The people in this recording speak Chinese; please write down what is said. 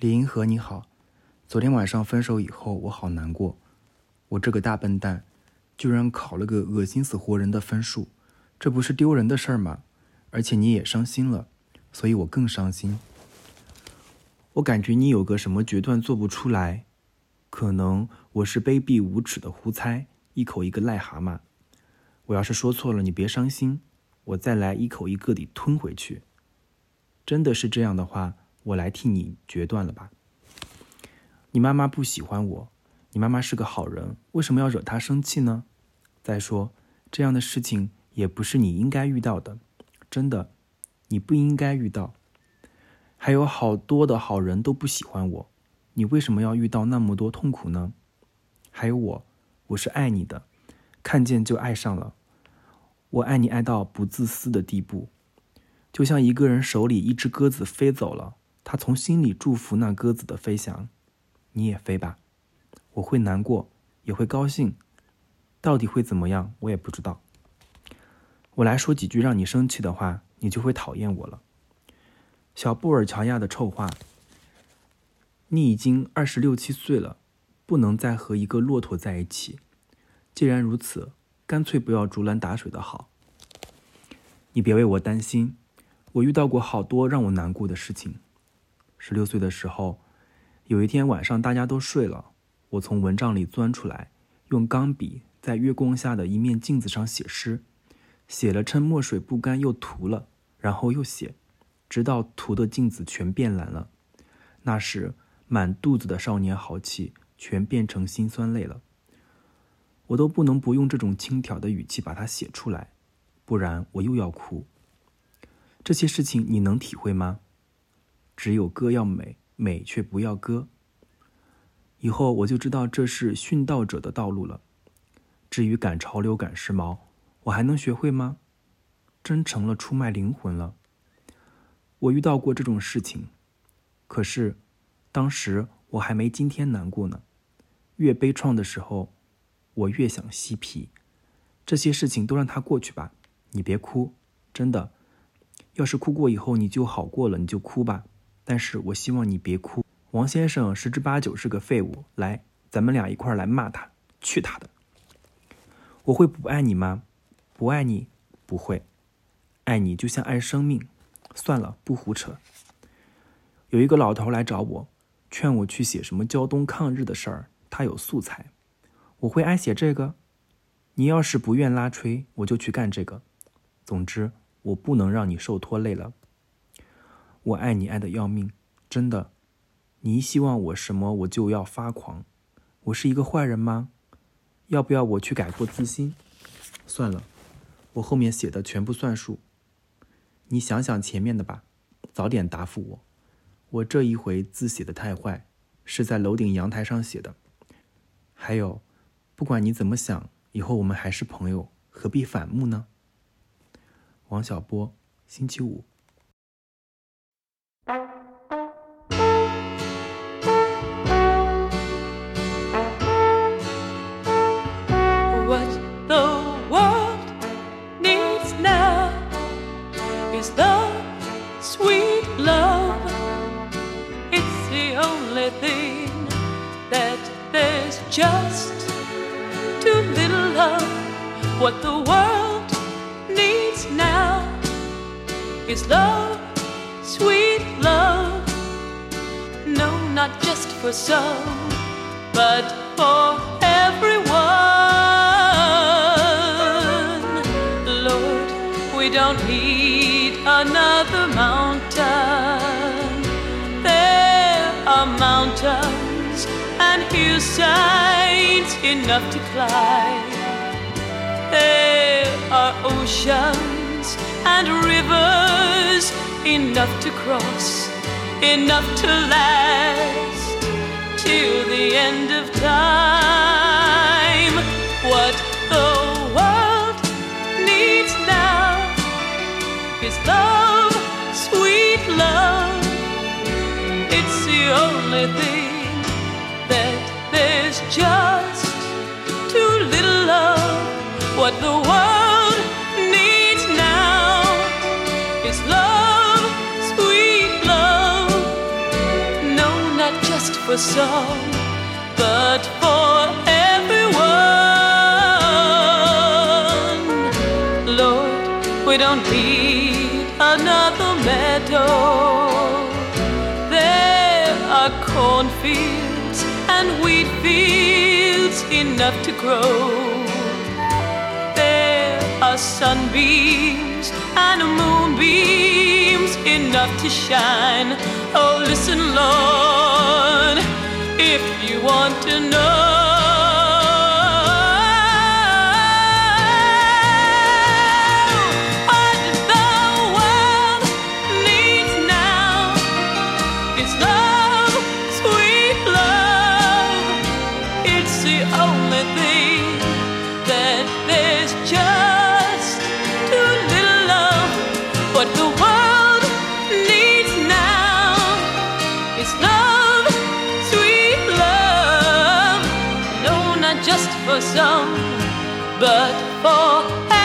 李银河，你好。昨天晚上分手以后，我好难过。我这个大笨蛋，居然考了个恶心死活人的分数，这不是丢人的事儿吗？而且你也伤心了，所以我更伤心。我感觉你有个什么决断做不出来，可能我是卑鄙无耻的胡猜，一口一个癞蛤蟆。我要是说错了，你别伤心，我再来一口一个地吞回去。真的是这样的话。我来替你决断了吧。你妈妈不喜欢我，你妈妈是个好人，为什么要惹她生气呢？再说，这样的事情也不是你应该遇到的，真的，你不应该遇到。还有好多的好人都不喜欢我，你为什么要遇到那么多痛苦呢？还有我，我是爱你的，看见就爱上了，我爱你爱到不自私的地步，就像一个人手里一只鸽子飞走了。他从心里祝福那鸽子的飞翔，你也飞吧，我会难过，也会高兴，到底会怎么样，我也不知道。我来说几句让你生气的话，你就会讨厌我了。小布尔乔亚的臭话，你已经二十六七岁了，不能再和一个骆驼在一起。既然如此，干脆不要竹篮打水的好。你别为我担心，我遇到过好多让我难过的事情。十六岁的时候，有一天晚上，大家都睡了，我从蚊帐里钻出来，用钢笔在月光下的一面镜子上写诗，写了趁墨水不干又涂了，然后又写，直到涂的镜子全变蓝了。那时满肚子的少年豪气全变成辛酸泪了。我都不能不用这种轻佻的语气把它写出来，不然我又要哭。这些事情你能体会吗？只有歌要美，美却不要歌。以后我就知道这是殉道者的道路了。至于赶潮流、赶时髦，我还能学会吗？真成了出卖灵魂了。我遇到过这种事情，可是当时我还没今天难过呢。越悲怆的时候，我越想嬉皮。这些事情都让它过去吧，你别哭，真的。要是哭过以后你就好过了，你就哭吧。但是我希望你别哭，王先生十之八九是个废物。来，咱们俩一块来骂他，去他的！我会不爱你吗？不爱你，不会。爱你就像爱生命。算了，不胡扯。有一个老头来找我，劝我去写什么胶东抗日的事儿，他有素材。我会爱写这个？你要是不愿拉吹，我就去干这个。总之，我不能让你受拖累了。我爱你爱的要命，真的。你一希望我什么，我就要发狂。我是一个坏人吗？要不要我去改过自新？算了，我后面写的全部算数。你想想前面的吧，早点答复我。我这一回字写的太坏，是在楼顶阳台上写的。还有，不管你怎么想，以后我们还是朋友，何必反目呢？王小波，星期五。Just too little love. What the world needs now is love, sweet love. No, not just for some, but for everyone. Lord, we don't need another mountain. Hillsides enough to climb. There are oceans and rivers enough to cross, enough to last till the end of time. What the world needs now is love, sweet love. It's the only thing What the world needs now is love, sweet love. No, not just for some, but for everyone. Lord, we don't need another meadow. There are cornfields and wheat fields enough to grow. Sunbeams and moonbeams enough to shine. Oh, listen, Lord, if you want to know. But for